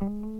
Thank mm -hmm. you.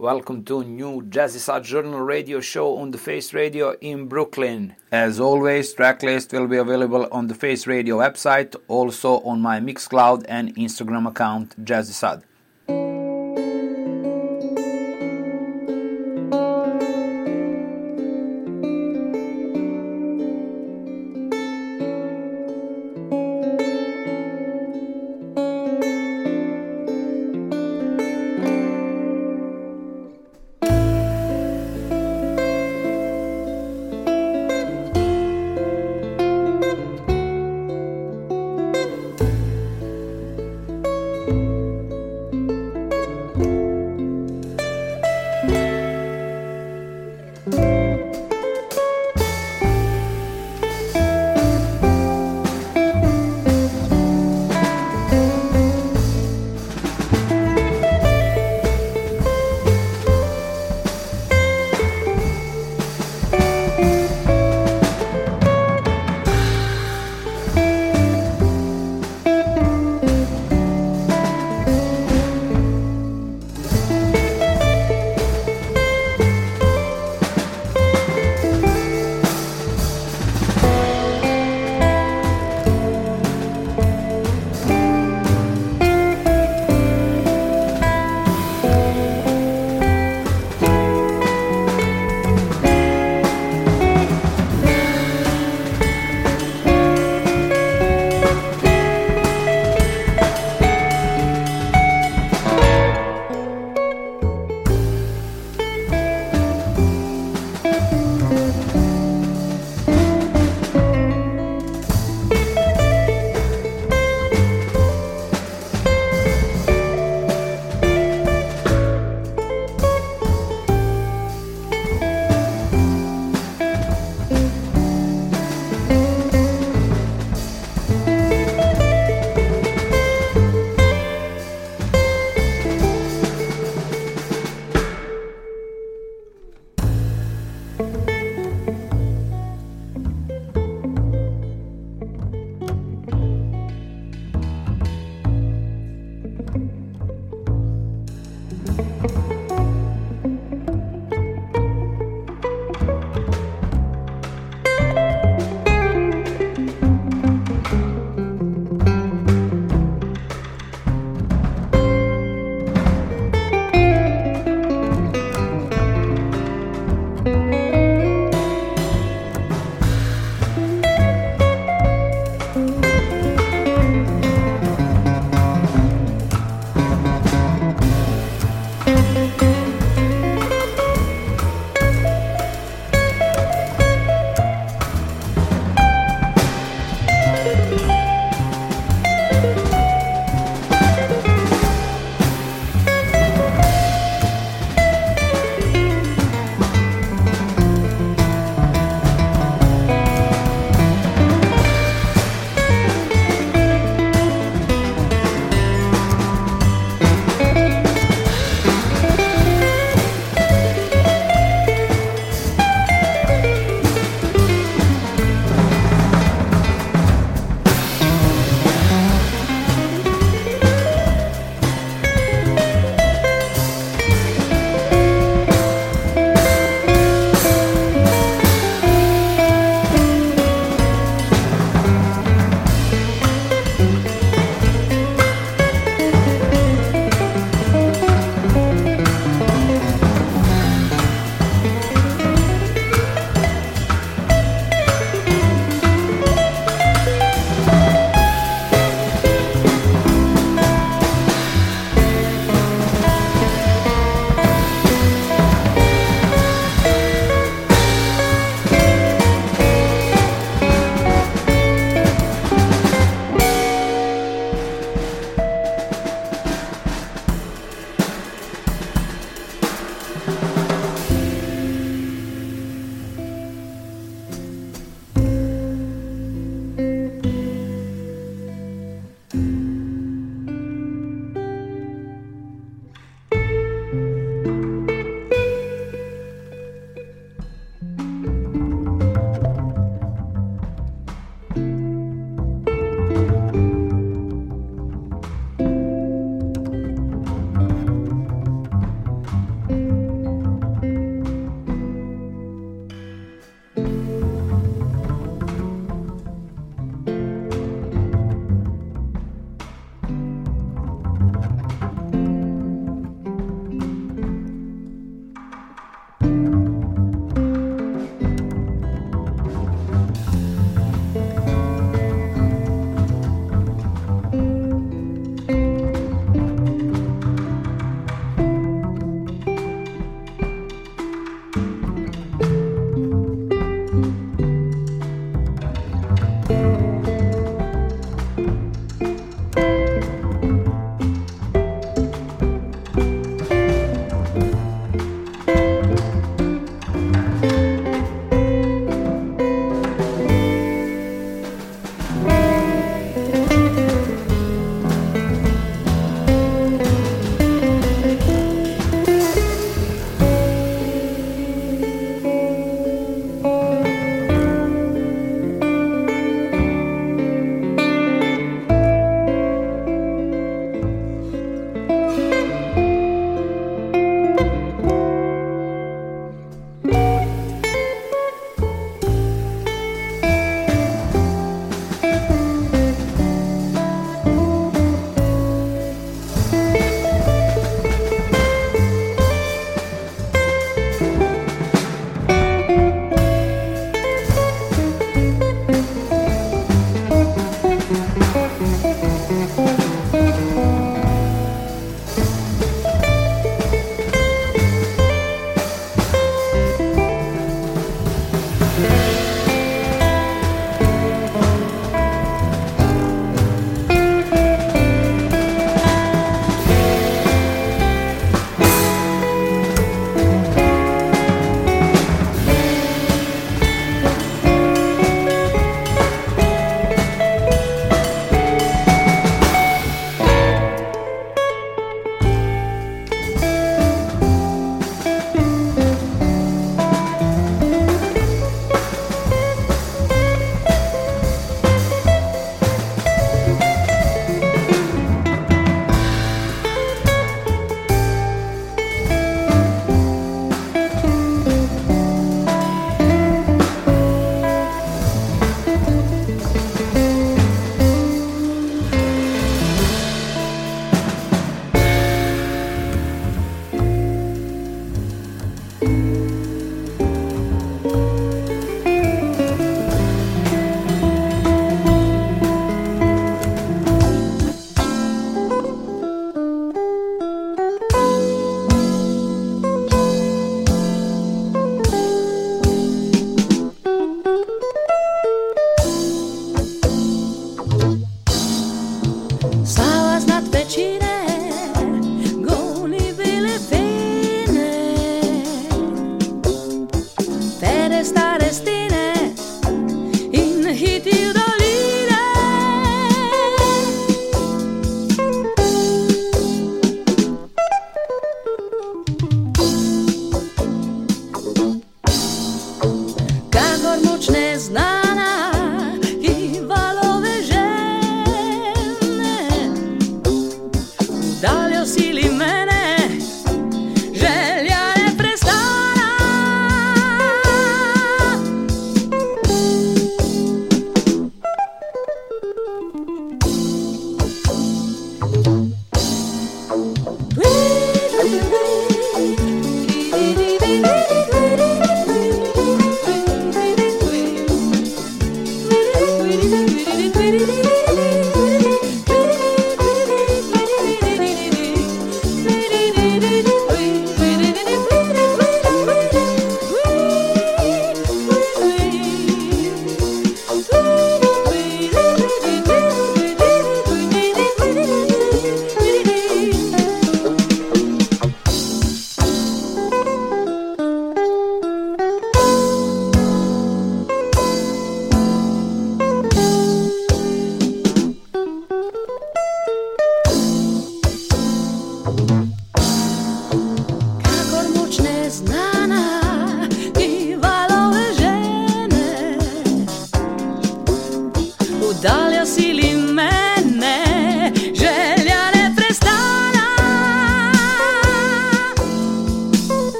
Welcome to new Jazzy Journal radio show on the Face Radio in Brooklyn. As always, tracklist will be available on the Face Radio website, also on my Mixcloud and Instagram account, Jazzy Sad.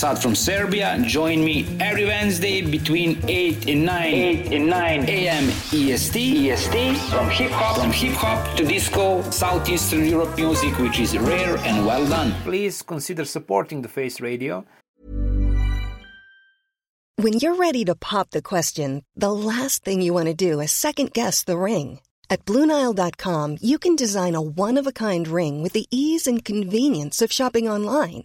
Sad from Serbia. Join me every Wednesday between 8 and 9 8 and 9 a.m. EST. EST from hip hop From hip hop to disco, Southeastern Europe music, which is rare and well done. Please consider supporting the Face Radio. When you're ready to pop the question, the last thing you want to do is second guess the ring. At Bluenile.com, you can design a one of a kind ring with the ease and convenience of shopping online.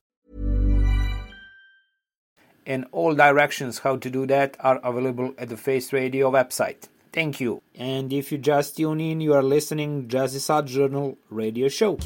And all directions how to do that are available at the Face Radio website. Thank you. And if you just tune in, you are listening Jazzysad Journal radio show.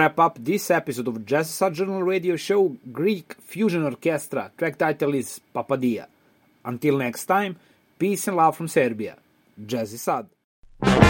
Wrap up this episode of Jazz Journal Radio Show, Greek Fusion Orchestra, track title is Papadia. Until next time, peace and love from Serbia. Jazzy Sad.